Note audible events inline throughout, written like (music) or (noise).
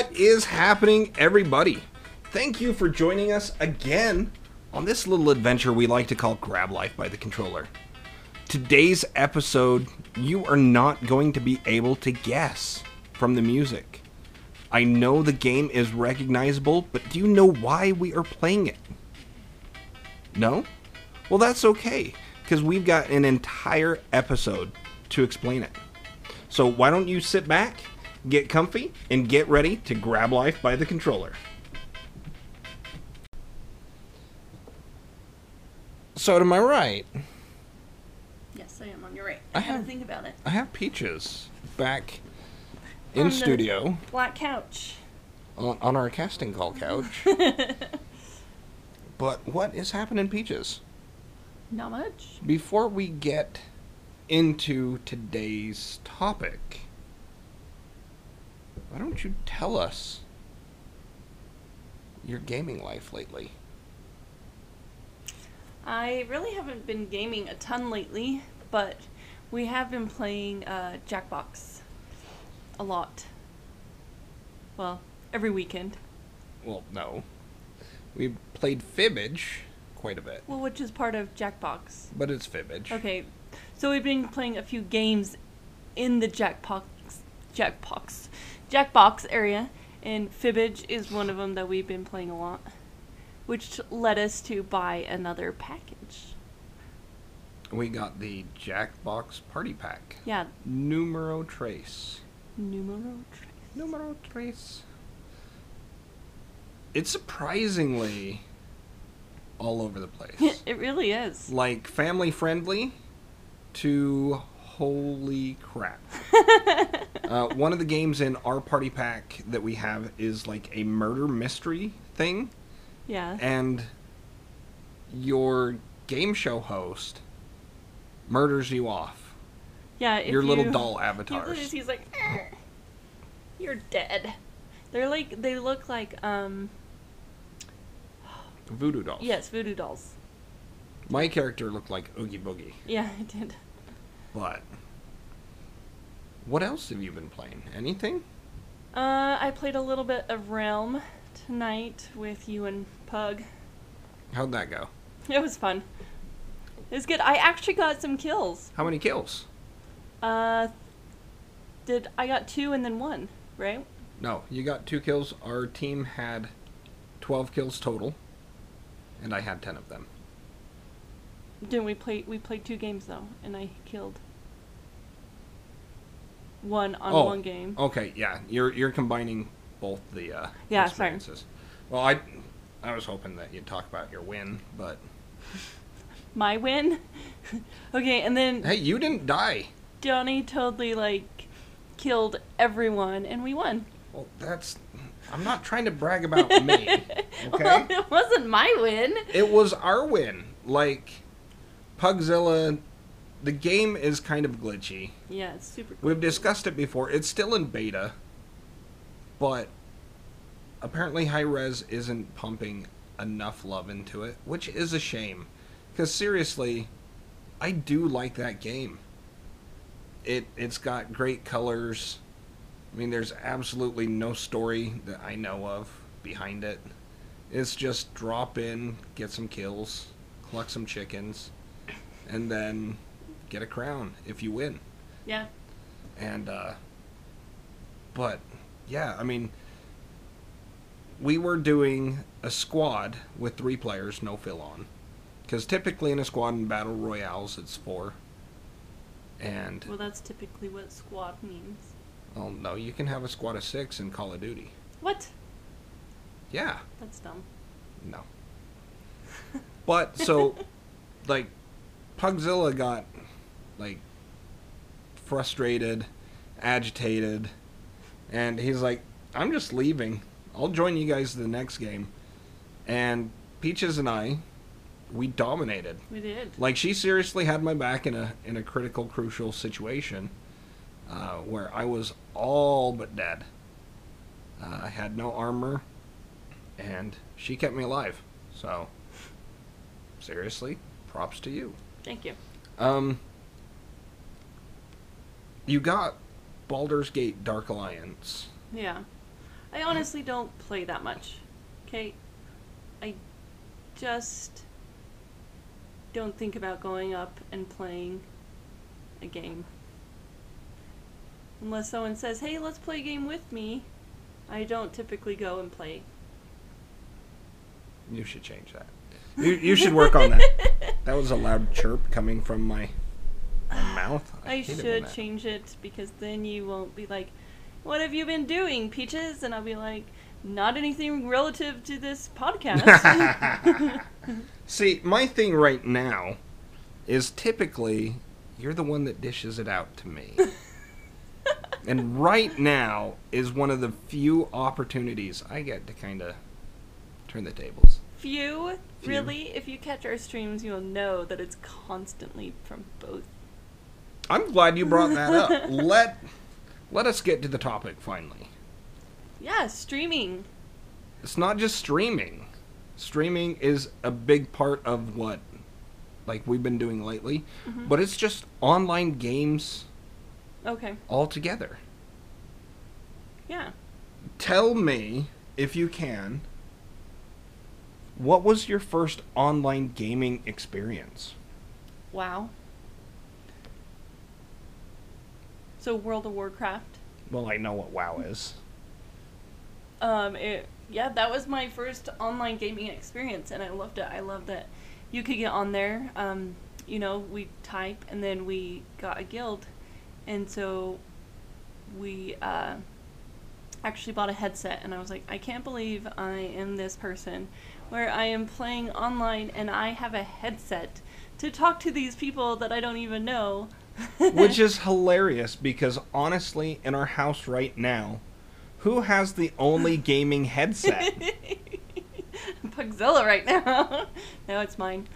What is happening, everybody? Thank you for joining us again on this little adventure we like to call Grab Life by the Controller. Today's episode, you are not going to be able to guess from the music. I know the game is recognizable, but do you know why we are playing it? No? Well, that's okay, because we've got an entire episode to explain it. So why don't you sit back, get comfy, and get ready to grab life by the controller. So am I right? Yes, I am on your right. I I, had have- to think about it. I have Peaches back in On the- studio Black couch. on, on our casting call couch. (laughs) but what is happening, Peaches? Not much. Before we get into today's topic, why don't you tell us your gaming life lately? I really haven't been gaming a ton lately, but we have been playing uh, Jackbox a lot. Well, every weekend. Well, no. We played Fibbage quite a bit, Well, which is part of Jackbox. but it's Fibbage. Okay, so we've been playing a few games in the Jackbox, Jackbox, Jackbox area, and Fibbage is one of them that we've been playing a lot, which led us to buy another package. We got the Jackbox Party Pack. Yeah, Numero Trace. numero tres. Numero Trace. It's surprisingly all over the place. (laughs) it really is. like family friendly to holy crap. (laughs) uh, one of the games in our party pack that we have is like a murder mystery thing, Yeah. and your game show host murders you off. Yeah. your little you- doll (laughs) avatars. He's like, "Eh, you're dead. They're like they look like um Voodoo dolls. yes voodoo dolls. My character looked like Oogie Boogie. Yeah, (laughs) it did. But what else have you been playing? Anything? Uh, I played a little bit of Realm tonight with you and Pug. How'd that go? (laughs) It was fun. It was good. I actually got some kills. How many kills? Uh, did I got two and then one, right? No, you got two kills. Our team had 12 kills total, and I had 10 of them. Didn't we play? We played two games though, and I killed one on Oh, one game. Okay, yeah, you're you're combining both the uh, Yeah, sorry. experiences. Well, I I was hoping that you'd talk about your win, but (laughs) My win. (laughs) okay, and then hey, you didn't die. Johnny totally like killed everyone, and we won. Well, that's I'm not trying to brag about me. (laughs) Okay, Well, it wasn't my win. it was our win. Like Pugzilla, the game is kind of glitchy. Yeah, it's super. Cool. We've discussed it before. It's still in beta, but apparently Hi-Rez isn't pumping enough love into it, which is a shame. Because seriously, I do like that game. It it's got great colors. I mean, there's absolutely no story that I know of behind it. It's just drop in, get some kills, collect some chickens, and then get a crown if you win Yeah. and uh but yeah i mean we were doing a squad with three players no fill on because typically in a squad in battle royales it's four and Well, that's typically what squad means. oh no you can have a squad of six in call of duty What? yeah That's dumb. no (laughs) but so like pugzilla got like frustrated agitated and he's like i'm just leaving. I'll join you guys the next game. And peaches and i we dominated. We did. like she seriously had my back in a in a critical crucial situation uh, where i was all but dead. Uh, i had no armor and she kept me alive. So seriously props to you. Thank you. um you got Baldur's Gate Dark Alliance. Yeah. I honestly don't play that much. Okay? I just don't think about going up and playing a game. Unless someone says, hey, let's play a game with me, I don't typically go and play. You should change that. You, you should work on that. (laughs) That was a loud chirp coming from my, my mouth. I, when should change it because then you won't be like, what have you been doing, Peaches? And I'll be like, not anything relative to this podcast. (laughs) (laughs) See, my thing right now is typically you're the one that dishes it out to me. (laughs) and right now is one of the few opportunities I get to kind of turn the tables. Few, Few. really, if you catch our streams, you'll know that it's constantly from both. I'm glad you brought that up. (laughs) let let us get to the topic finally. Yeah, streaming. It's not just streaming. Streaming is a big part of what like we've been doing lately, Mhm. but it's just online games Okay, All together. yeah. Tell me, if you can, what was your first online gaming experience? Wow. So World of Warcraft. Well, I know what WoW is. Um, it yeah, that was my first online gaming experience, and I loved it. I loved that you could get on there. Um, you know, we type, and then we got a guild, and so we uh, actually bought a headset, and I was like, I can't believe I am this person, where I am playing online, and I have a headset to talk to these people that I don't even know. Which is hilarious because honestly, in our house right now, who has the only gaming headset? (laughs) Pugzilla right now. (laughs) now it's mine.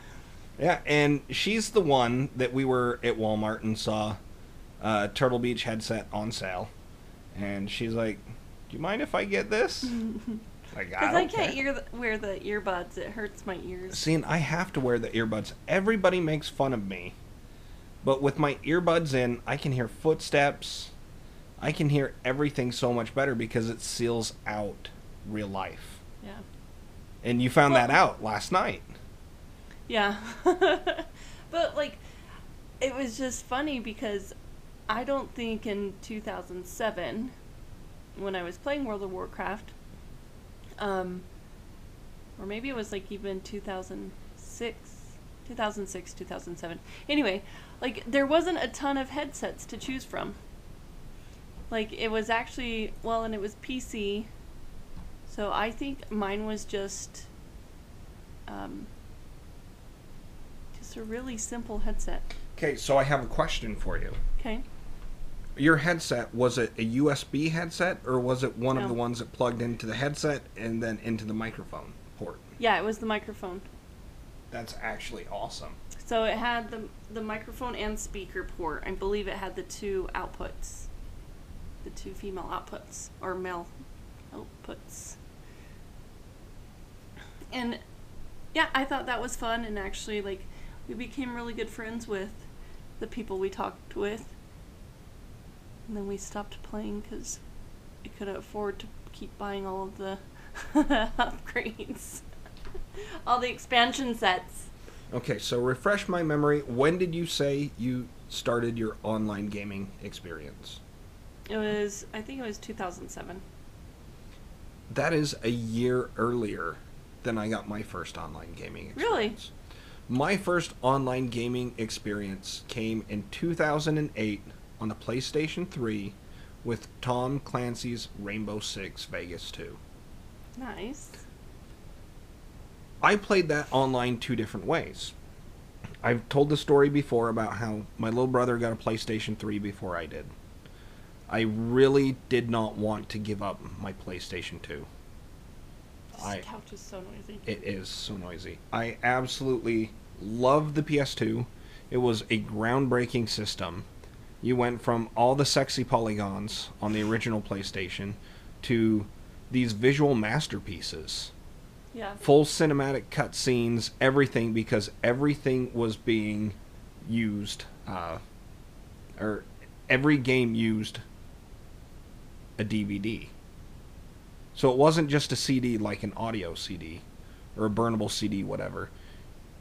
yeah, and she's the one that we were at Walmart and saw uh, Turtle Beach headset on sale. And she's like, Do you mind if I get this? (laughs) Like, I, Because I, don't can't ear the, wear the earbuds. It hurts my ears. See, and I have to wear the earbuds. Everybody makes fun of me. But with my earbuds in, I can hear footsteps. I can hear everything so much better because it seals out real life. Yeah. And you found that out last night. Yeah. (laughs) but, like, it was just funny because I don't think in 2007, when I was playing World of Warcraft, um, or maybe it was like even 2006, 2006, 2007. Anyway, like, there wasn't a ton of headsets to choose from. Like, it was actually, well, and it was PC. So I think mine was just, um, just a really simple headset. Okay, so I have a question for you. Okay. Your headset, was it a USB headset or was it one No. of the ones that plugged into the headset and then into the microphone port? Yeah, it was the microphone. That's actually awesome. So it had the the microphone and speaker port. I believe it had the two outputs, the two female outputs or male outputs. And yeah, I thought that was fun. And actually, like, we became really good friends with the people we talked with. And then we stopped playing because we couldn't afford to keep buying all of the (laughs) upgrades, (laughs) all the expansion sets. Okay, so refresh my memory. When did you say you started your online gaming experience? It was, I think it was 2007. That is a year earlier than I got my first online gaming experience. Really? My first online gaming experience came in 2008 on the PlayStation 3 with Tom Clancy's Rainbow Six Vegas 2. Nice. I played that online two different ways. I've told the story before about how my little brother got a PlayStation 3 before I did. I really did not want to give up my PlayStation 2. This I- couch is so noisy. It is so noisy. I absolutely love the PS2. It was a groundbreaking system. You went from all the sexy polygons on the original PlayStation to these visual masterpieces. Yeah. Full cinematic cutscenes, everything, because everything was being used, uh, or every game used a DVD. So it wasn't just a CD like an audio CD or a burnable CD, whatever.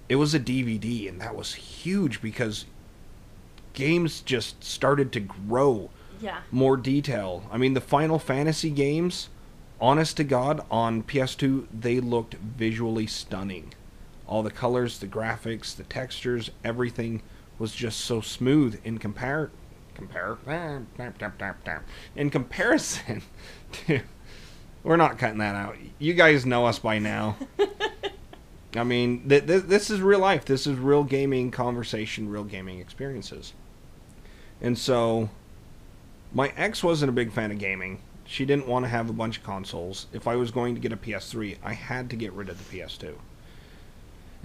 It was a DVD, and that was huge because games just started to grow Yeah. more detail. I mean, the Final Fantasy games, honest to God, on PS2, they looked visually stunning. All the colors, the graphics, the textures, everything was just so smooth in compare compare in comparison (laughs) to we're not cutting that out. You guys know us by now. (laughs) I mean, th- th- this is real life. This is real gaming conversation, real gaming experiences. And so my ex wasn't a big fan of gaming. She didn't want to have a bunch of consoles. If I was going to get a PS3, I had to get rid of the PS2.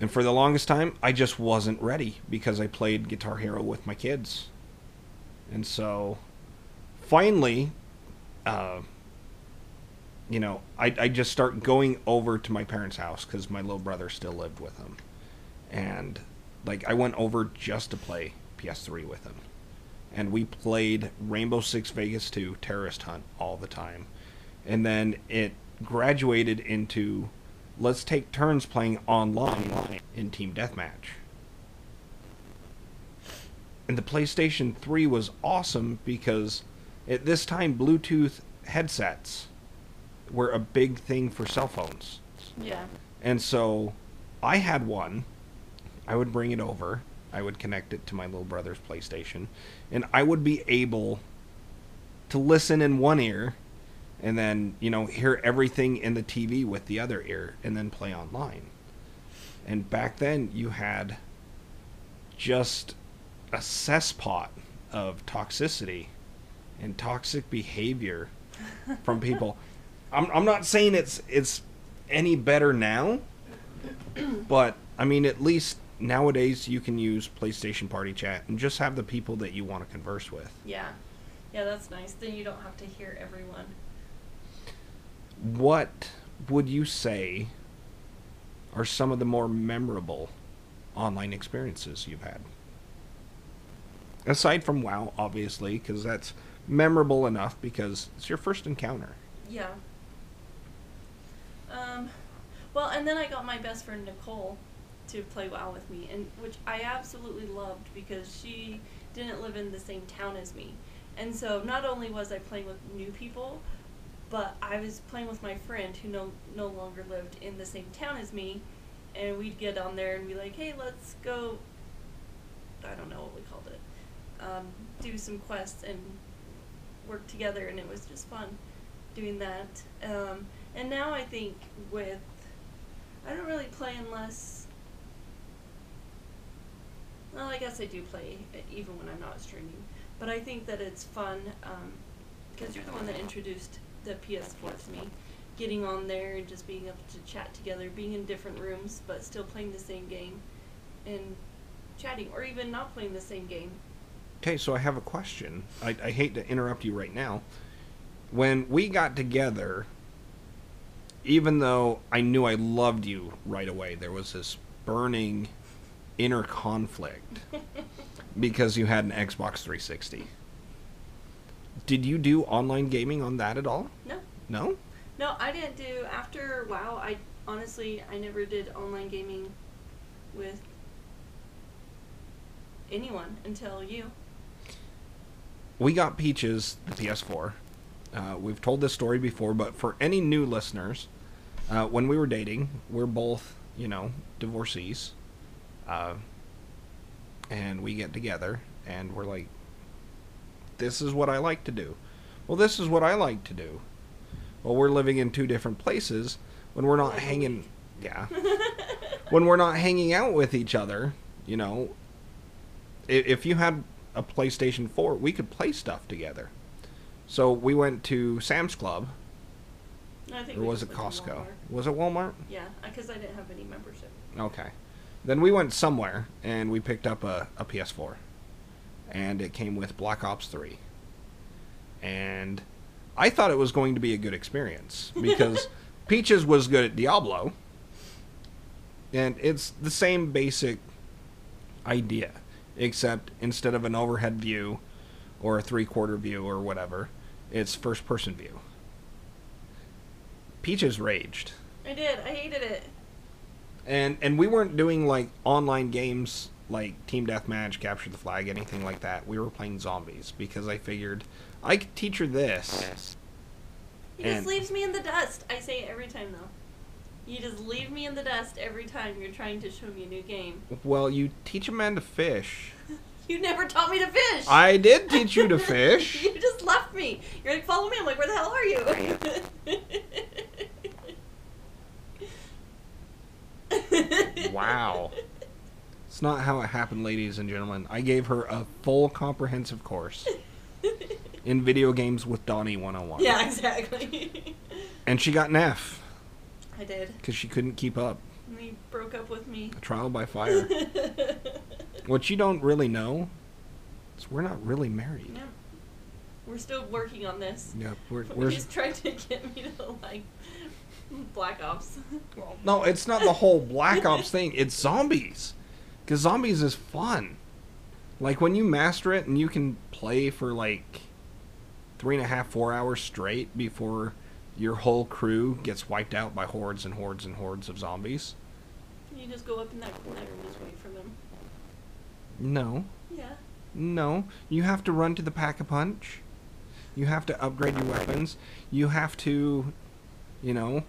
And for the longest time, I just wasn't ready because I played Guitar Hero with my kids. And so finally, uh, you know, I, I just start going over to my parents' house because my little brother still lived with them. And, like, I went over just to play PS3 with him and we played Rainbow Six Vegas 2 Terrorist Hunt all the time. And then it graduated into let's take turns playing online in Team Deathmatch. And the PlayStation 3 was awesome because at this time Bluetooth headsets were a big thing for cell phones. Yeah. And so I had one. I would bring it over. I would connect it to my little brother's PlayStation. And I would be able to listen in one ear and then, you know, hear everything in the TV with the other ear and then play online. And back then you had just a cesspot of toxicity and toxic behavior from (laughs) people. I'm I'm not saying it's it's any better now, but I mean at least nowadays you can use PlayStation Party Chat and just have the people that you want to converse with. Yeah. Yeah, that's nice. Then you don't have to hear everyone. What would you say are some of the more memorable online experiences you've had? Aside from WoW, obviously, because that's memorable enough because it's your first encounter. Yeah. Um, well, and then I got my best friend Nicole to play WoW with me, and which I absolutely loved because she didn't live in the same town as me, and so not only was I playing with new people, but I was playing with my friend who no no longer lived in the same town as me, and we'd get on there and be like, hey, let's go. I don't know what we called it. Um, do some quests and work together, and it was just fun doing that. Um, and now I think with I don't really play unless. Well, I guess I do play even when I'm not streaming, but I think that it's fun um, because you're the one that introduced the PS4 to me. Getting on there and just being able to chat together, being in different rooms but still playing the same game, and chatting, or even not playing the same game. Okay, so I have a question. I, I hate to interrupt you right now. When we got together, even though I knew I loved you right away, there was this burning inner conflict (laughs) because you had an Xbox 360. Did you do online gaming on that at all? No. No? No, I didn't do after WoW. I honestly I never did online gaming with anyone until you. we got Peaches the PS4. Uh, we've told this story before, but for any new listeners, uh, when we were dating, we're both, you know, divorcees. Uh, and we get together and we're like, this is what I like to do. Well, this is what I like to do. Well, we're living in two different places when we're not hanging. Yeah. (laughs) when we're not hanging out with each other, you know, if you had a PlayStation 4, we could play stuff together. So we went to Sam's Club, I think or was it just went to Costco? Was it Walmart? Yeah, because I didn't have any membership. Okay. Then we went somewhere and we picked up a, a PS4. And it came with Black Ops 3. And I thought it was going to be a good experience (laughs) because Peaches was good at Diablo. And it's the same basic idea, except instead of an overhead view or a three quarter view or whatever, it's first person view. Peaches raged. I did. I hated it. And and we weren't doing like online games like team deathmatch, capture the flag, anything like that. We were playing zombies because I figured I could teach her this. He And- just leaves me in the dust. I say it every time though. You just leave me in the dust every time you're trying to show me a new game. Well, you teach a man to fish. (laughs) You never taught me to fish. I did teach you to (laughs) fish. you just left me. You're like, follow me. I'm like, where the hell are you? (laughs) Wow. It's not how it happened, ladies and gentlemen. I gave her a full comprehensive course (laughs) in video games with Donnie 101. yeah, exactly. (laughs) And she got an F I did. because she couldn't keep up. And he broke up with me. A Trial by fire. (laughs) what you don't really know is we're not really married. Yeah. We're still working on this. Yep, we're, we're He's trying to get me to like Black Ops. well, no, it's not the whole Black Ops thing. It's zombies, because zombies is fun. Like when you master it and you can play for like three and a half, four hours straight before your whole crew gets wiped out by hordes and hordes and hordes of zombies. you just go up in that corner and just wait for them. No, Yeah. no, you have to run to the pack a punch. You have to upgrade your weapons. You have to, you know,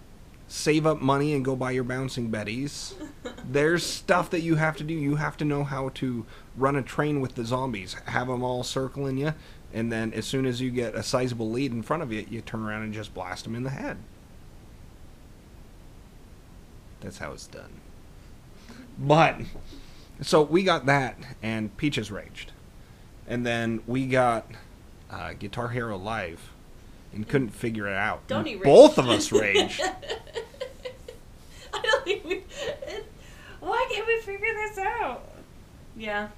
save up money and go buy your bouncing betties. (laughs) There's stuff that you have to do. You have to know how to run a train with the zombies, have them all circling you, and then as soon as you get a sizable lead in front of you, you turn around and just blast them in the head. That's how it's done. But so we got that, and Peaches raged, and then we got uh, Guitar Hero Live, and couldn't figure it out. Don't he rage? Both of us raged. (laughs) I don't think we. It, why can't we figure this out? Yeah.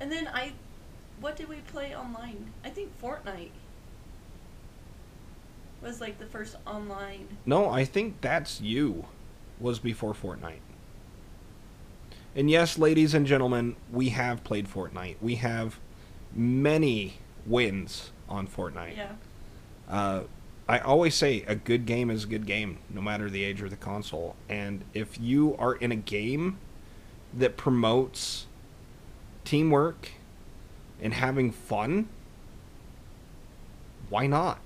And then I. What did we play online? I think Fortnite was like the first online. No, I think that's you. Was before Fortnite. And yes, ladies and gentlemen, we have played Fortnite. We have many wins on Fortnite. Yeah. Uh, I always say a good game is a good game, no matter the age or the console. And if you are in a game that promotes teamwork and having fun, why not?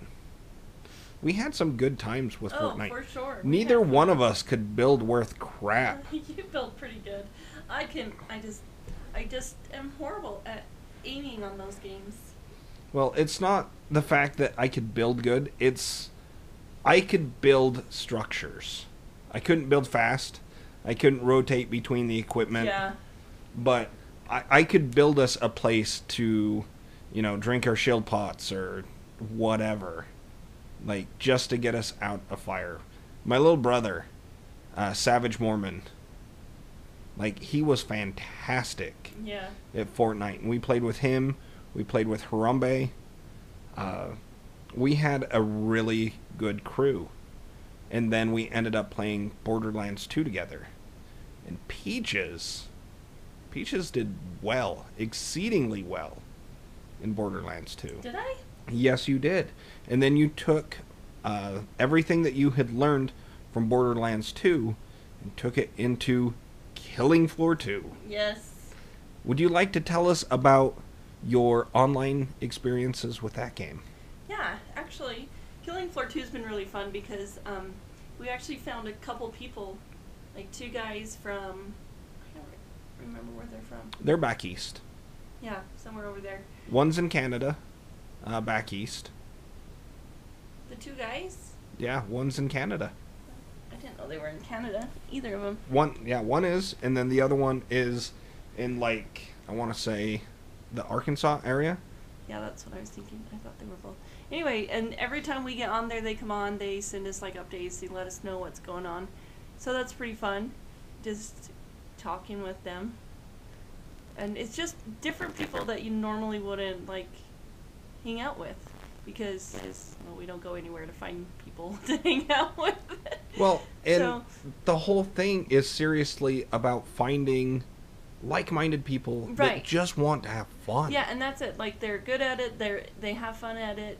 We had some good times with oh, Fortnite. for sure. We Neither had one of us could build worth crap. (laughs) you built pretty good. I can. I just. I just am horrible at aiming on those games. Well, it's not the fact that I could build good, it's I could build structures. I couldn't build fast. I couldn't rotate between the equipment. Yeah. But I, I could build us a place to, you know, drink our shield pots or whatever. Like, just to get us out of fire. My little brother, uh, Savage Mormon, like, he was fantastic Yeah. at Fortnite. And we played with him. We played with Harambe. Uh, we had a really good crew. And then we ended up playing Borderlands 2 together. And Peaches, Peaches did well, exceedingly well in Borderlands 2. Did I? Yes, you did. And then you took uh, everything that you had learned from Borderlands 2 and took it into Killing Floor 2. Yes. Would you like to tell us about your online experiences with that game? Yeah, actually, Killing Floor 2 has been really fun because um, we actually found a couple people, like two guys from, I don't remember where they're from. They're back east. Yeah, somewhere over there. One's in Canada, uh, back east. The two guys? Yeah, one's in Canada. I didn't know they were in Canada, either of them. One, yeah, one is, and then the other one is in like I want to say the Arkansas area. Yeah, that's what I was thinking. I thought they were both. Anyway, and every time we get on there, they come on, they send us like updates, they let us know what's going on. So that's pretty fun, just talking with them. And it's just different people that you normally wouldn't like hang out with because well, we don't go anywhere to find people (laughs) to hang out with. Well, and So- the whole thing is seriously about finding like-minded people that just want to have fun. Yeah, and that's it. Like they're good at it. They're they have fun at it,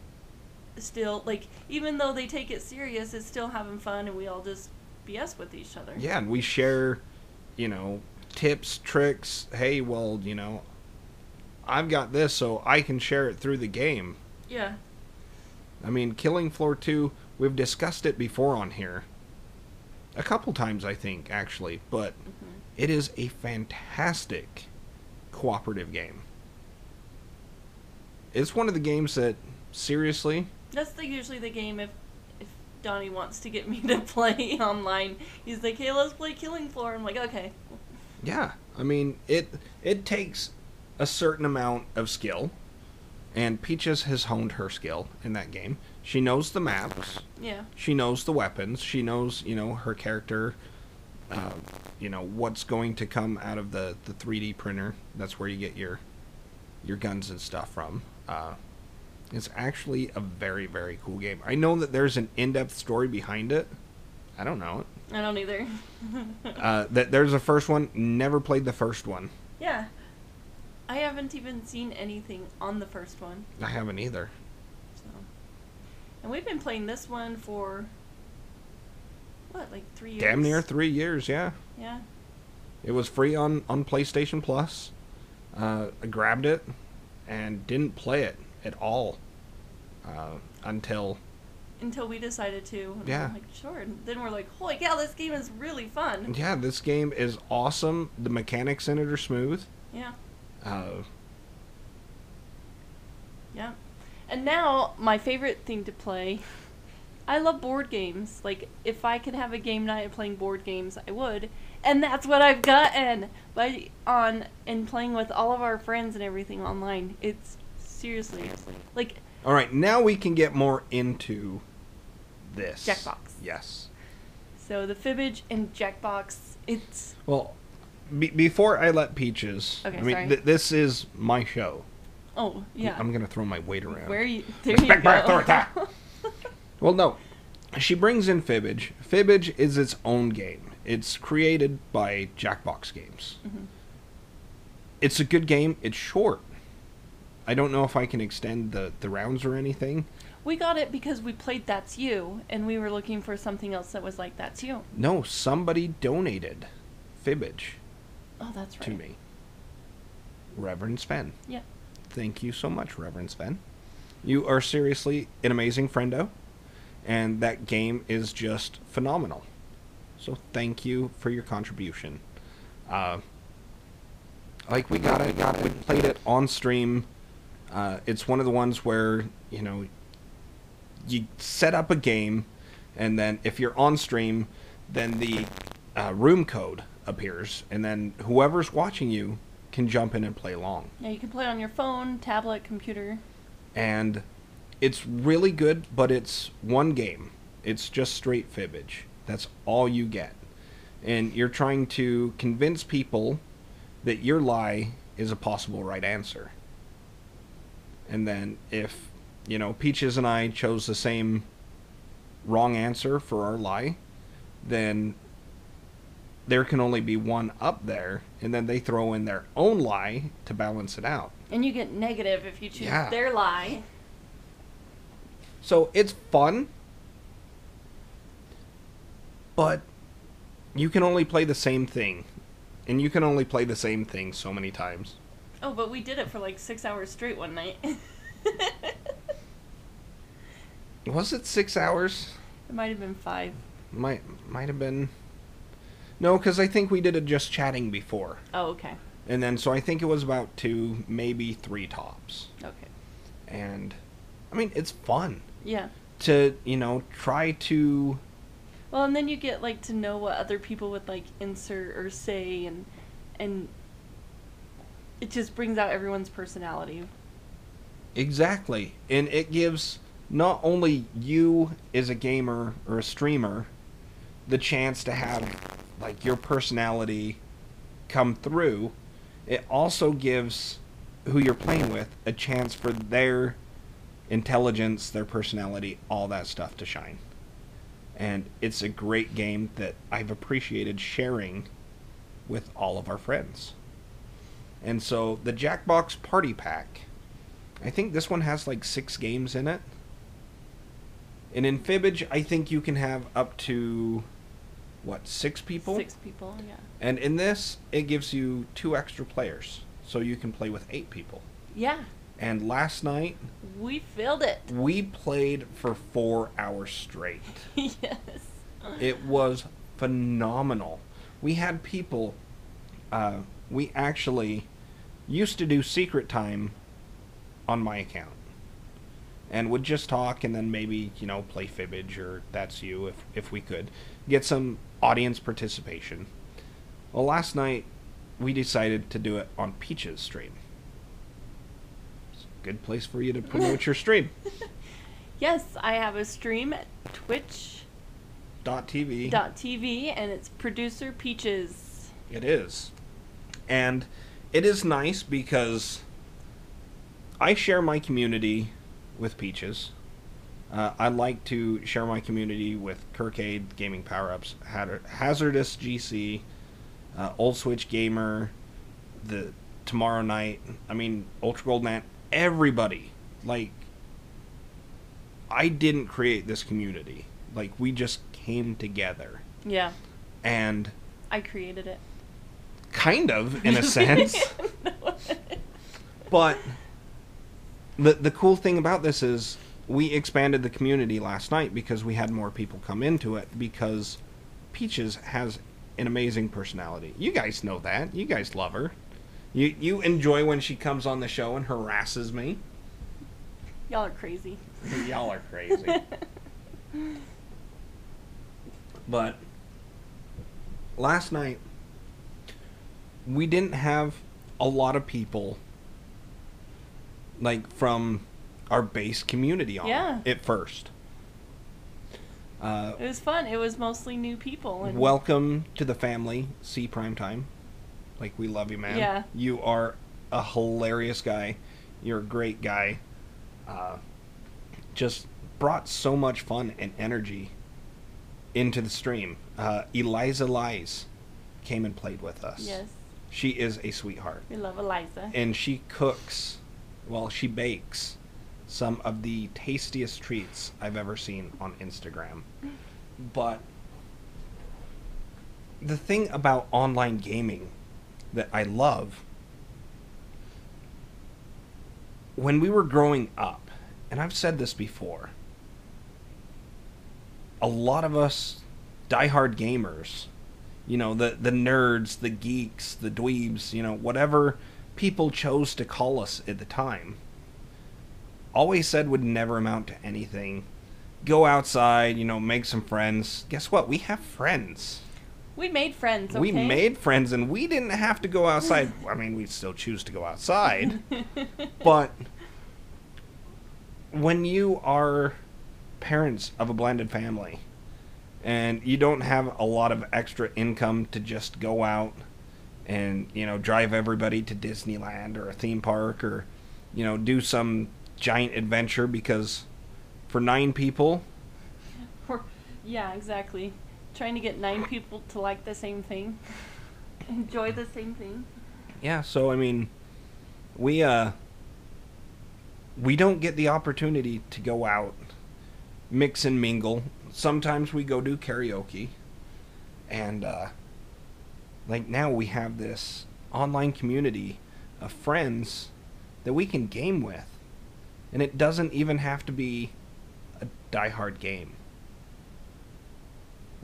still like even though they take it serious, it's still having fun, and we all just BS with each other. Yeah, and we share, you know, tips, tricks. Hey, well, you know, I've got this, so I can share it through the game. Yeah. I mean, Killing Floor 2, we've discussed it before on here. A couple times, I think, actually, but hmm it is a fantastic cooperative game. It's one of the games that, seriously, That's the, usually the game if if Donnie wants to get me to (laughs) play online. He's like, "Hey, let's play Killing Floor." I'm like, "Okay." yeah, I mean, it it takes a certain amount of skill, and Peaches has honed her skill in that game. She knows the maps, Yeah. she knows the weapons, she knows, you know, her character, uh, you know, what's going to come out of the, the 3D printer. That's where you get your your guns and stuff from. Uh, it's actually a very, very cool game. I know that there's an in-depth story behind it. I don't know it. I don't either. (laughs) Uh, that there's a first one. Never played the first one. yeah. I haven't even seen anything on the first one. I haven't either. So. And we've been playing this one for what, like 3 years? Damn near three years. Yeah, Yeah. it was free on on PlayStation Plus. Uh, I grabbed it and didn't play it at all uh, until Until we decided to. Yeah. like, sure. And then we're like, holy cow, this game is really fun. yeah, this game is awesome. The mechanics in it are smooth. Yeah. Uh, Yeah. And now, my favorite thing to play. I love board games. Like, if I could have a game night playing board games, I would. And that's what I've gotten by on and playing with all of our friends and everything online. It's seriously like all right, now we can get more into this. Jackbox. Yes. so the Fibbage and Jackbox. It's Well, be- before I let Peaches, Okay, I mean, sorry. th- this is my show. oh yeah. I'm gonna throw my weight around. Where are you? There Respect you go. (laughs) Well, no. She brings in Fibbage. Fibbage is its own game. It's created by Jackbox Games. Mhm. It's a good game. It's short. I don't know if I can extend the, the rounds or anything. We got it because we played That's You, and we were looking for something else that was like That's You. No, somebody donated Fibbage Oh, that's right. to me. Reverend Sven. Yeah. Thank you so much, Reverend Sven. You are seriously an amazing friendo, and that game is just phenomenal. So thank you for your contribution. Uh, like we got it, got it. We played it on stream. Uh, it's one of the ones where you know you set up a game, and then if you're on stream, then the uh, room code appears, and then whoever's watching you can jump in and play along Yeah, you can play it on your phone, tablet, computer. and it's really good, but it's one game. It's just straight fibbage. That's all you get. And you're trying to convince people that your lie is a possible right answer. And then if, you know, Peaches and I chose the same wrong answer for our lie, then there can only be one up there, and then they throw in their own lie to balance it out. And you get negative if you choose Yeah. their lie. So it's fun, but you can only play the same thing, and you can only play the same thing so many times. Oh, but we did it for like six hours straight one night. (laughs) Was it six hours? It might have been five. Might might have been. No, because I think we did it just chatting before, Oh, okay. and then so I think it was about two, maybe three tops. Okay. And I mean, it's fun Yeah. to you know try to Well, and then you get like to know what other people would like insert or say, and and it just brings out everyone's personality. Exactly. And it gives not only you as a gamer or a streamer the chance to have like your personality come through, it also gives who you're playing with a chance for their intelligence, their personality, all that stuff to shine. And it's a great game that I've appreciated sharing with all of our friends. And so the Jackbox Party Pack I think this one has like six games in it. And in Fibbage, I think you can have up to what six people. Six people, yeah. And in this, it gives you two extra players, so you can play with eight people. Yeah, And last night, we filled it. we played for four hours straight. (laughs) yes. It was phenomenal. We had people. Uh, we actually used to do secret time on my account, and would just talk and then maybe you know play Fibbage or that's you if if we could get some audience participation. Well, last night we decided to do it on Peach's stream. Good place for you to promote your stream. (laughs) Yes, I have a stream at twitch.tv Dot TV. and it's producer Peaches. It is. And it is nice because I share my community with Peaches. Uh, I like to share my community with Kirkade Gaming Power Ups, Hazardous GC, uh, Old Switch Gamer, the Tomorrow Night. I mean, Ultra Gold Man. Everybody. Like, I didn't create this community. Like, we just came together. Yeah, And I created it. kind of in a (laughs) sense (laughs) but the the cool thing about this is we expanded the community last night because we had more people come into it because peaches has an amazing personality you guys know that you guys love her you you enjoy when she comes on the show and harasses me Y'all are crazy. (laughs) y'all are crazy (laughs) but last night we didn't have a lot of people like from our base community on Yeah. at first. Uh, It was fun. It was mostly new people. And welcome to the family, C Prime Time. Like we love you, man. Yeah. You are a hilarious guy. You're a great guy. Uh, just brought so much fun and energy into the stream. Uh, Eliza Lies came and played with us. Yes, She is a sweetheart. we love Eliza. And she cooks, well, she bakes some of the tastiest treats I've ever seen on Instagram. (laughs) But the thing about online gaming that I love when we were growing up, and I've said this before, a lot of us diehard gamers, you know, the the nerds, the geeks, the dweebs, you know, whatever people chose to call us at the time, always said would never amount to anything. Go outside, you know, make some friends. Guess what? We have friends. We made friends. Okay? We made friends and we didn't have to go outside. (laughs) I mean, we still choose to go outside. but when you are parents of a blended family and you don't have a lot of extra income to just go out and, you know, drive everybody to Disneyland or a theme park or, you know, do some giant adventure because for nine people, (laughs) yeah, exactly. Trying to get nine people to like the same thing, enjoy the same thing. Yeah, so I mean, we uh we don't get the opportunity to go out, mix and mingle. Sometimes we go do karaoke. And uh like now we have this online community of friends that we can game with. And it doesn't even have to be a diehard game.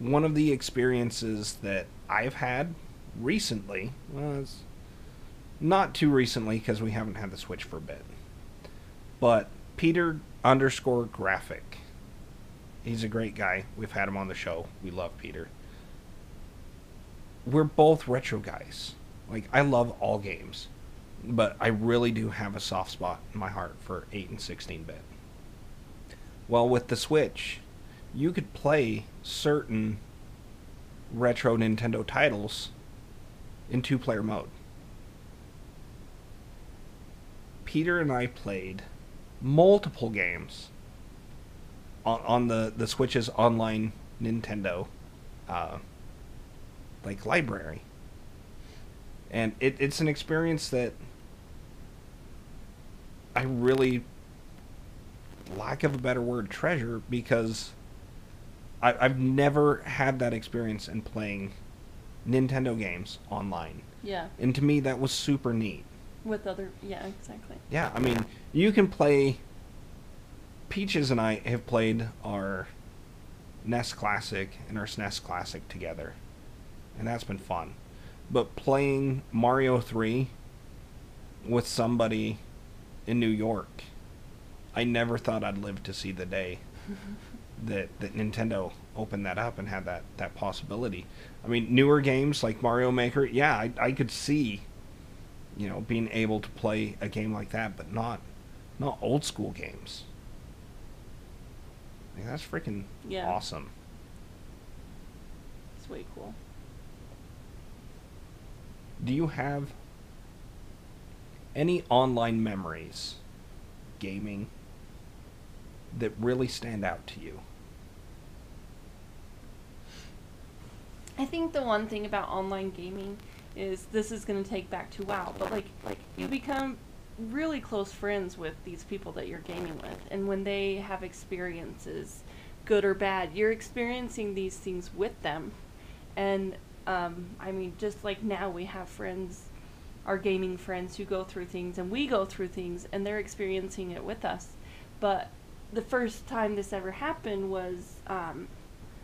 One of the experiences that I've had recently was not too recently because we haven't had the Switch for a bit. But Peter underscore graphic. He's a great guy. We've had him on the show. We love Peter. We're both retro guys. Like I love all games, but I really do have a soft spot in my heart for 8 and 16 bit. Well, with the Switch, you could play certain retro Nintendo titles in two player mode. Peter and I played multiple games on, on the, the Switch's online Nintendo uh, like library. And it, it's an experience that I really lack of a better word, treasure because I, I've never had that experience in playing Nintendo games online. Yeah. And to me, that was super neat. With other. Yeah, exactly. Yeah, I mean, you can play. Peaches and I have played our NES Classic and our SNES Classic together, and that's been fun. But playing Mario 3 with somebody in New York, I never thought I'd live to see the day (laughs) that, that Nintendo opened that up and had that, that possibility. I mean, newer games like Mario Maker, yeah, I, I could see, you know, being able to play a game like that, but not not old school games. Like, that's freaking Yeah. awesome. It's way cool. Do you have any online memories gaming that really stand out to you? I think the one thing about online gaming is this is going to take back to WoW, but like like you become really close friends with these people that you're gaming with, and when they have experiences, good or bad, you're experiencing these things with them, and um, I mean, just like now we have friends, our gaming friends who go through things, and we go through things, and they're experiencing it with us, but the first time this ever happened was um,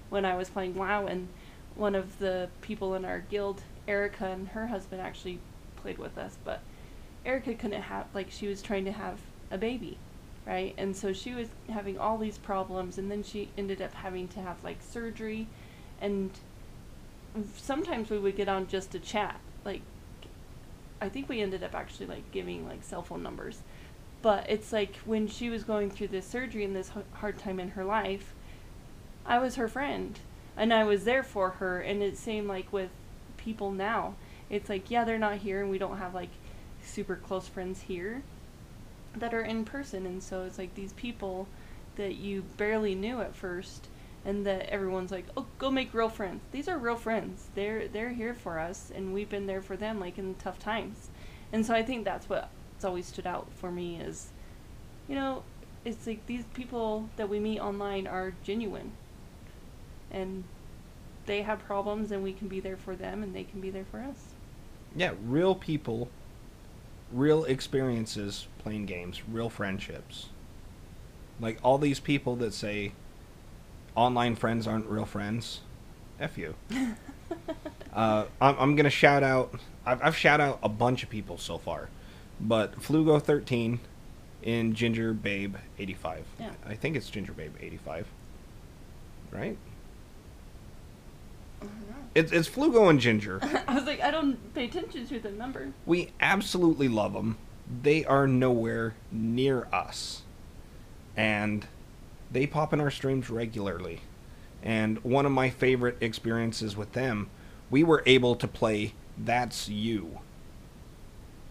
when I was playing WoW and one of the people in our guild, Erica, and her husband actually played with us, but Erica couldn't have, like, she was trying to have a baby, right? And so she was having all these problems, and then she ended up having to have, like, surgery, and sometimes we would get on just to chat. Like, I think we ended up actually, like, giving, like, cell phone numbers. But it's like when she was going through this surgery and this hard time in her life, I was her friend and I was there for her and it same like with people now. It's like yeah they're not here and we don't have like super close friends here that are in person and so it's like these people that you barely knew at first and that everyone's like oh go make real friends. These are real friends. They're they're here for us and we've been there for them like in tough times. And so I think that's what's always stood out for me is you know it's like these people that we meet online are genuine and they have problems and we can be there for them and they can be there for us Yeah, real people, real experiences playing games, real friendships. Like all these people that say online friends aren't real friends. F you. (laughs) uh, I'm, I'm gonna shout out. I've, I've shout out a bunch of people so far, but Flugo thirteen, in Ginger Babe eighty five. Yeah. I think it's Ginger Babe eighty five. Right? It's it's Flugo and Ginger. (laughs) i was like i don't pay attention to the number We absolutely love them. They are nowhere near us. And they pop in our streams regularly. And one of my favorite experiences with them, we were able to play That's You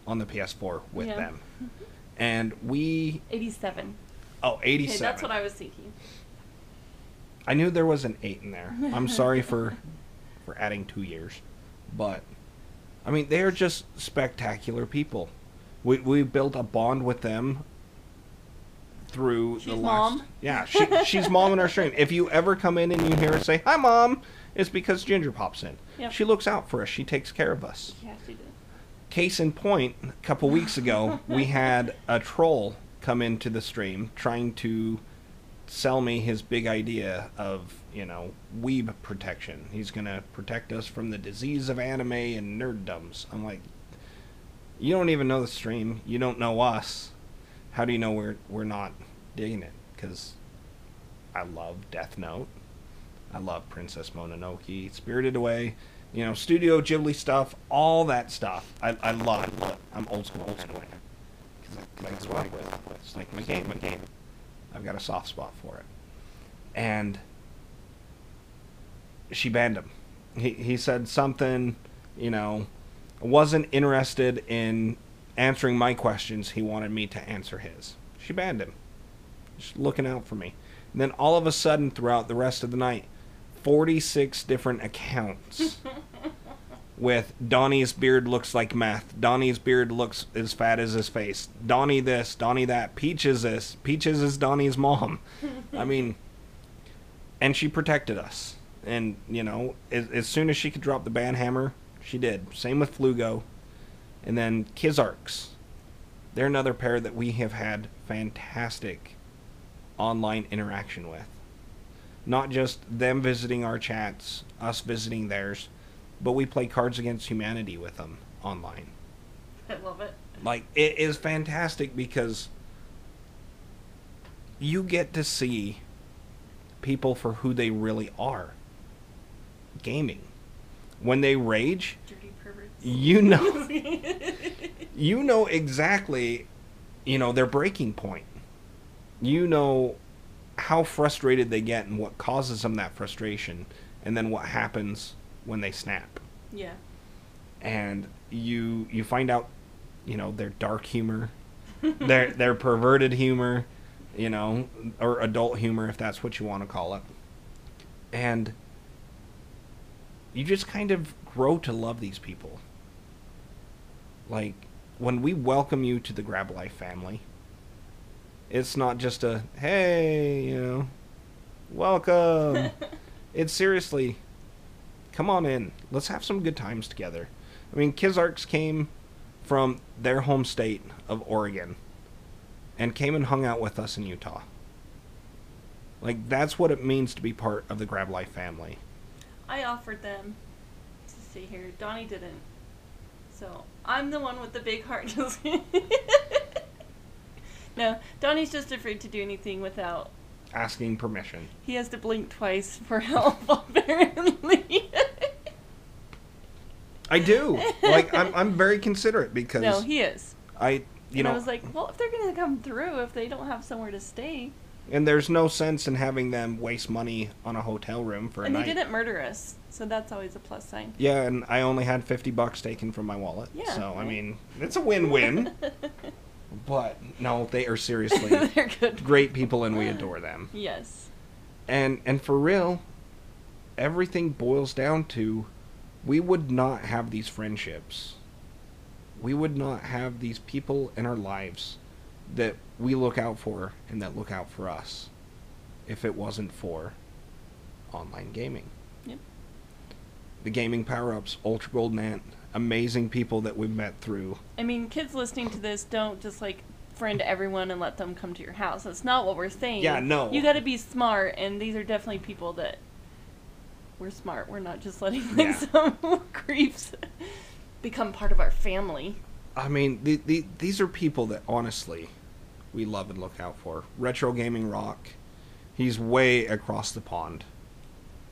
on the PS4 with Yeah. them. (laughs) And we 87 oh 87. okay that's what i was thinking I knew there was an 8 in there. I'm sorry for (laughs) for adding 2 years. But I mean, they are just spectacular people. We we built a bond with them through She's the last mom. Yeah, she, she's mom in our stream. If you ever come in and you hear her say, "Hi mom," it's because Ginger pops in. Yep. She looks out for us. She takes care of us. yeah she did Case in point, a couple weeks ago, (laughs) we had a troll come into the stream trying to sell me his big idea of, you know, weeb protection. He's going to protect us from the disease of anime and nerddoms. I'm like, you don't even know the stream. You don't know us. How do you know we're we're not digging it? Because I love Death Note. I love Princess Mononoke, Spirited Away, you know, Studio Ghibli stuff, all that stuff. I, I love it. I'm old school, old school. Because that's what I. It's like my game, my game. I've got a soft spot for it. And she banned him. He, he said something, you know, wasn't interested in answering my questions. He wanted me to answer his. She banned him. Just looking out for me. And then all of a sudden, throughout the rest of the night, 46 different accounts (laughs) with Donnie's beard looks like meth. Donnie's beard looks as fat as his face. Donnie this, Donnie that. Peaches this. Peaches is Donnie's mom. (laughs) I mean, and she protected us. And you know, as, as soon as she could drop the banhammer, she did. Same with Flugo, and then Kizarks. They're another pair that we have had fantastic online interaction with. Not just them visiting our chats, us visiting theirs, but we play Cards Against Humanity with them online. I love it. Like it is fantastic because you get to see people for who they really are. Gaming. When they rage, Dirty you know (laughs) you know exactly you know their breaking point. You know how frustrated they get and what causes them that frustration and then what happens when they snap yeah. and you you find out you know their dark humor (laughs) their their perverted humor you know or adult humor if that's what you want to call it and you just kind of grow to love these people like when we welcome you to the grab life family it's not just a hey you know welcome (laughs) it's seriously come on in. Let's have some good times together. I mean, Kizarks came from their home state of Oregon and came and hung out with us in Utah. Like, that's what it means to be part of the Grab Life family. I offered them to see here. Donnie didn't. So I'm the one with the big heart. (laughs) No, Donnie's just afraid to do anything without. Asking permission. He has to blink twice for help, (laughs) apparently. I do. like, I'm, I'm (laughs) very considerate because no, he is. I, you and know, I was like, well, if they're gonna come through, if they don't have somewhere to stay, and there's no sense in having them waste money on a hotel room for a and night. they didn't murder us, so that's always a plus sign. Yeah, and I only had 50 bucks taken from my wallet. Yeah, So, I mean, it's a win-win. (laughs) but no, they are seriously (laughs) they're good. great people and we adore them. Yes. And and for real, everything boils down to we would not have these friendships. We would not have these people in our lives that we look out for and that look out for us if it wasn't for online gaming. Yep. The gaming power-ups, Ultra Golden Ant, amazing people that we've met through. I mean, kids listening to this don't just like friend everyone and let them come to your house. That's not what we're saying. Yeah, no. You got to be smart, and these are definitely people that we're smart. We're not just letting like (laughs) Yeah. some (laughs) creeps become part of our family. I mean, the, the, these are people that honestly we love and look out for. Retro Gaming Rock, he's way across the pond.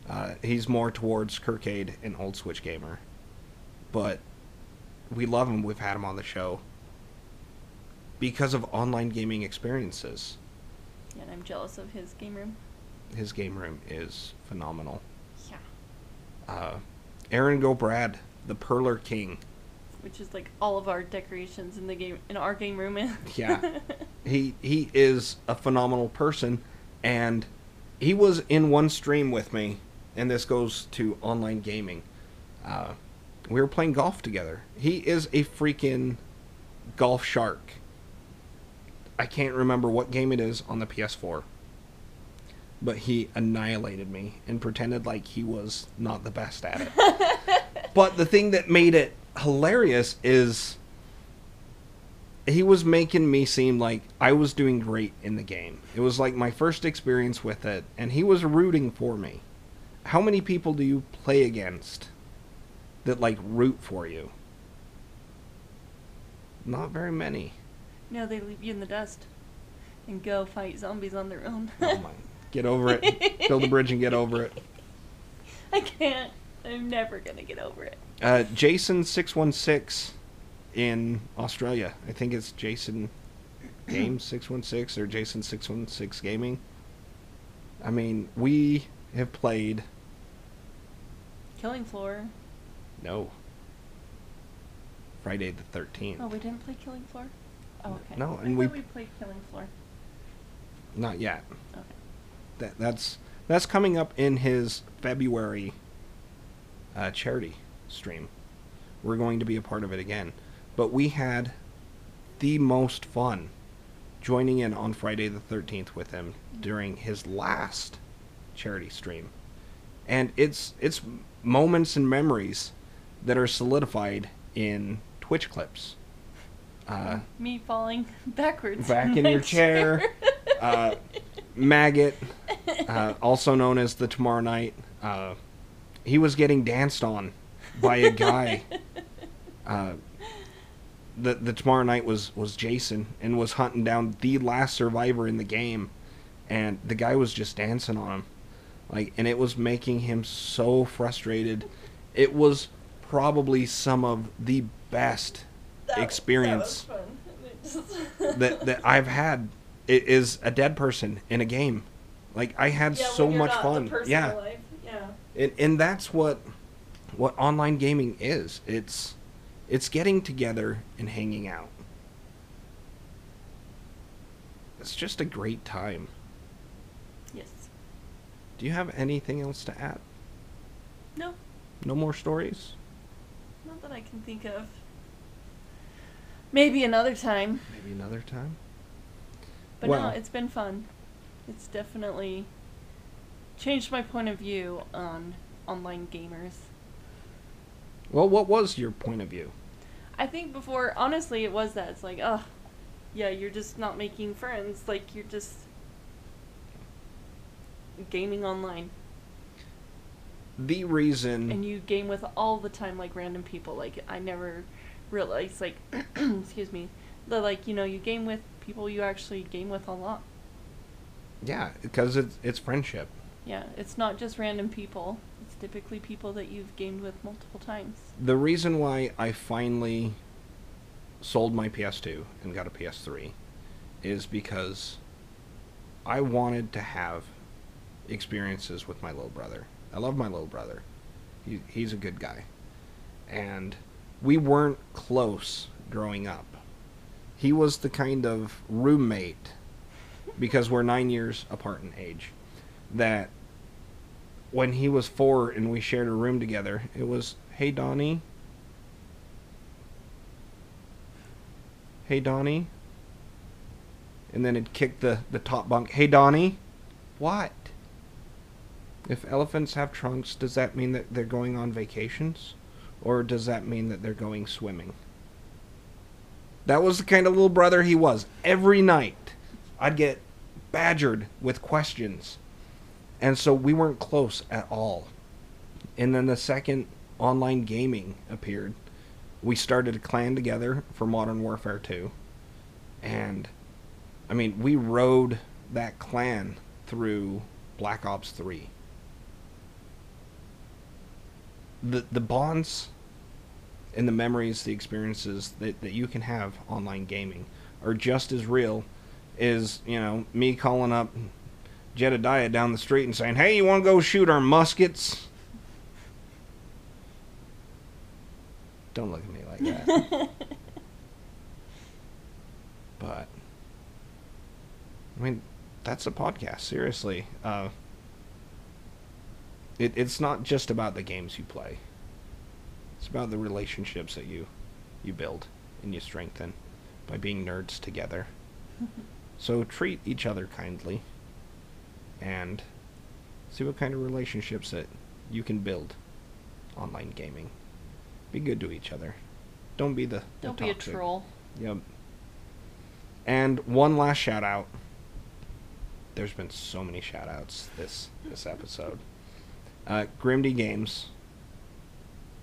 Uh, he's more towards Kirkade and Old Switch Gamer. But we love him. We've had him on the show because of online gaming experiences. And I'm jealous of his game room. His game room is phenomenal. Yeah. Uh, Aaron Go Brad, the Perler King. Which is like all of our decorations in the game in our game room. Yeah. (laughs) he he is a phenomenal person and he was in one stream with me and this goes to online gaming uh, we were playing golf together he is a freaking golf shark i can't remember what game it is on the ps4 but he annihilated me and pretended like he was not the best at it (laughs) but the thing that made it hilarious is he was making me seem like I was doing great in the game. It was like my first experience with it, and he was rooting for me. How many people do you play against that like root for you? Not very many. no, they leave you in the dust and go fight zombies on their own. Oh my! Get over it. (laughs) Build a bridge and get over it. I can't. I'm never gonna get over it. Uh, Jason six one six in Australia. I think it's Jason Games six one six or Jason six one six Gaming. I mean, we have played Killing Floor. no Friday the thirteenth. Oh, we didn't play Killing Floor. Oh, okay. No, I and we- we played Killing Floor. Not yet. Okay. That that's that's coming up in his February uh, charity stream. we're going to be a part of it again. But we had the most fun joining in on Friday the 13th with him during his last charity stream. And it's it's moments and memories that are solidified in Twitch clips. Uh, Me falling backwards. back in your (laughs) chair. Uh, Maggot, uh, also known as the Tomorrow Night, uh, he was getting danced on by a guy. Uh, the the Tomorrow Night was was Jason and was hunting down the last survivor in the game, and the guy was just dancing on him, like, and it was making him so frustrated. It was probably some of the best That- that experience fun. (laughs) (laughs) That that I've had i- is a dead person in a game. Like I had Yeah, so much not in the fun. Yeah. Yeah. And and that's what what online gaming is. It's it's getting together and hanging out. It's just a great time. Yes. Do you have anything else to add? No, No more stories? not that I can think of. Maybe another time. Maybe another time? But no, it's been fun. It's definitely changed my point of view on online gamers. Well, what was your point of view? I think before, honestly, it was that. It's like, oh, yeah, you're just not making friends. Like, you're just gaming online. The reason And you game with all the time, like, random people. Like, I never realized, like, (clears throat) excuse me, that, like, you know, you game with people you actually game with a lot. Yeah, because it's it's friendship. Yeah, it's not just random people. Typically people that you've gamed with multiple times. the reason why I finally sold my PS2 and got a PS3 is because I wanted to have experiences with my little brother. I love my little brother. He, he's a good guy. And we weren't close growing up. He was the kind of roommate, because we're nine years apart in age, that when he was four and we shared a room together, it was, hey, Donnie. Hey, Donnie. And then it'd kick the, the top bunk, hey, Donnie. What? If elephants have trunks, does that mean that they're going on vacations? Or does that mean that they're going swimming? That was the kind of little brother he was. Every night, I'd get badgered with questions. And so we weren't close at all. And then the second online gaming appeared, we started a clan together for Modern Warfare 2. And, I mean, we rode that clan through Black Ops 3. The, the bonds and the memories, the experiences that, that you can have online gaming are just as real as, you know, me calling up Jedediah down the street and saying, hey, you want to go shoot our muskets? Don't look at me like that. (laughs) but, I mean, that's a podcast, seriously. Uh, it, it's not just about the games you play. It's about the relationships that you you build and you strengthen by being nerds together. (laughs) so treat each other kindly and see what kind of relationships that you can build online gaming. Be good to each other. Don't be the, the Don't be a troll. Yep. And one last shout out. There's been so many shout outs this this episode. Uh Grimdy Games.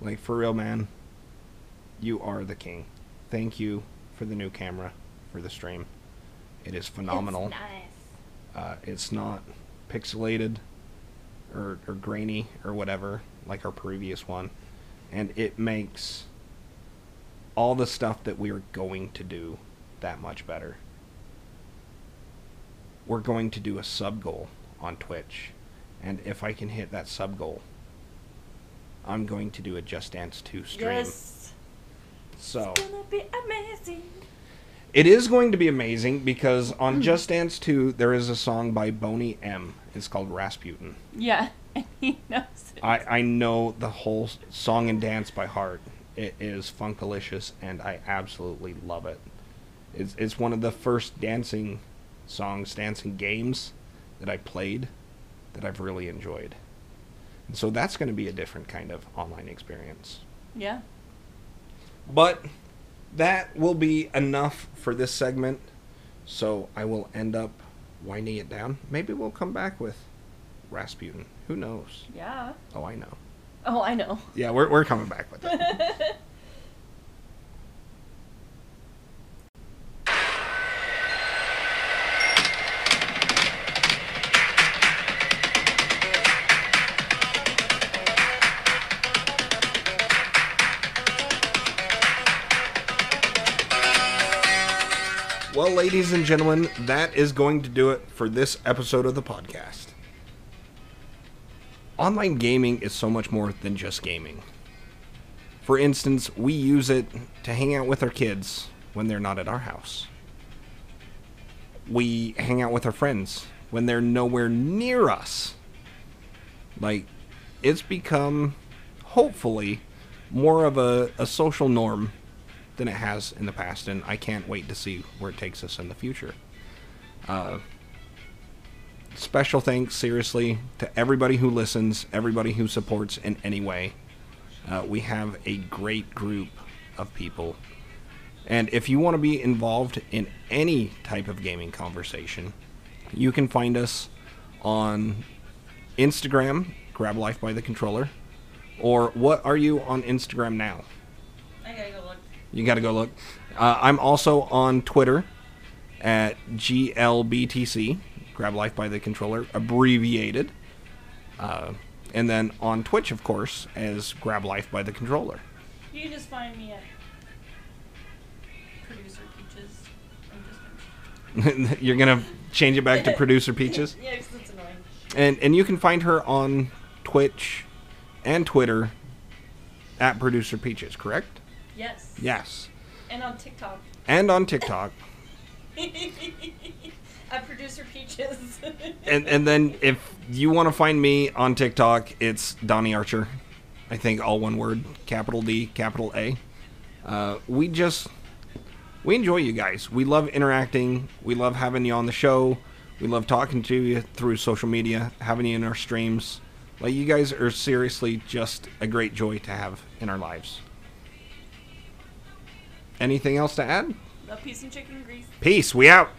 Like for real man. You are the king. Thank you for the new camera for the stream. It is phenomenal. It's nice. Uh, it's not pixelated or, or grainy or whatever like our previous one. And it makes all the stuff that we are going to do that much better. We're going to do a sub goal on Twitch. And if I can hit that sub goal, I'm going to do a Just Dance 2 stream. Yes. So. It's gonna be amazing. It is going to be amazing because on hmm. Just Dance 2 there is a song by Boney M. It's called Rasputin. Yeah, (laughs) and he knows it. I, I know the whole song and dance by heart. It is funkalicious, and I absolutely love it. It's it's one of the first dancing songs, dancing games that I played that I've really enjoyed. And so that's going to be a different kind of online experience. Yeah. But that will be enough for this segment. So I will end up winding it down. Maybe we'll come back with Rasputin. Who knows? Yeah. Oh, I know. Oh, I know. Yeah, we're, we're coming back with it. (laughs) Well, ladies and gentlemen, that is going to do it for this episode of the podcast. Online gaming is so much more than just gaming. For instance, we use it to hang out with our kids when they're not at our house. We hang out with our friends when they're nowhere near us. Like, it's become, hopefully, more of a, a social norm than it has in the past, and I can't wait to see where it takes us in the future. Uh, special thanks, seriously, to everybody who listens, everybody who supports in any way. Uh, we have a great group of people. And if you want to be involved in any type of gaming conversation, you can find us on Instagram, Grab Life by the Controller. Or what are you on Instagram now? You got to go look. Uh, I'm also on Twitter at GLBTC, Grab Life by the Controller, abbreviated. Uh, and then on Twitch, of course, as Grab Life by the Controller. You can just find me at Producer Peaches. (laughs) Gonna... You're going to change it back to Producer Peaches? (laughs) yeah, 'cause it's annoying. And, and you can find her on Twitch and Twitter at Producer Peaches, correct? Yes. Yes. And on TikTok. And on TikTok. (laughs) at producer peaches. (laughs) and and then if you want to find me on TikTok, it's Donnie Archer. I think all one word, capital D, capital A. Uh, we just we enjoy you guys. We love interacting. We love having you on the show. We love talking to you through social media, having you in our streams. Like you guys are seriously just a great joy to have in our lives. Anything else to add? Love peace and chicken grease. Peace. We out.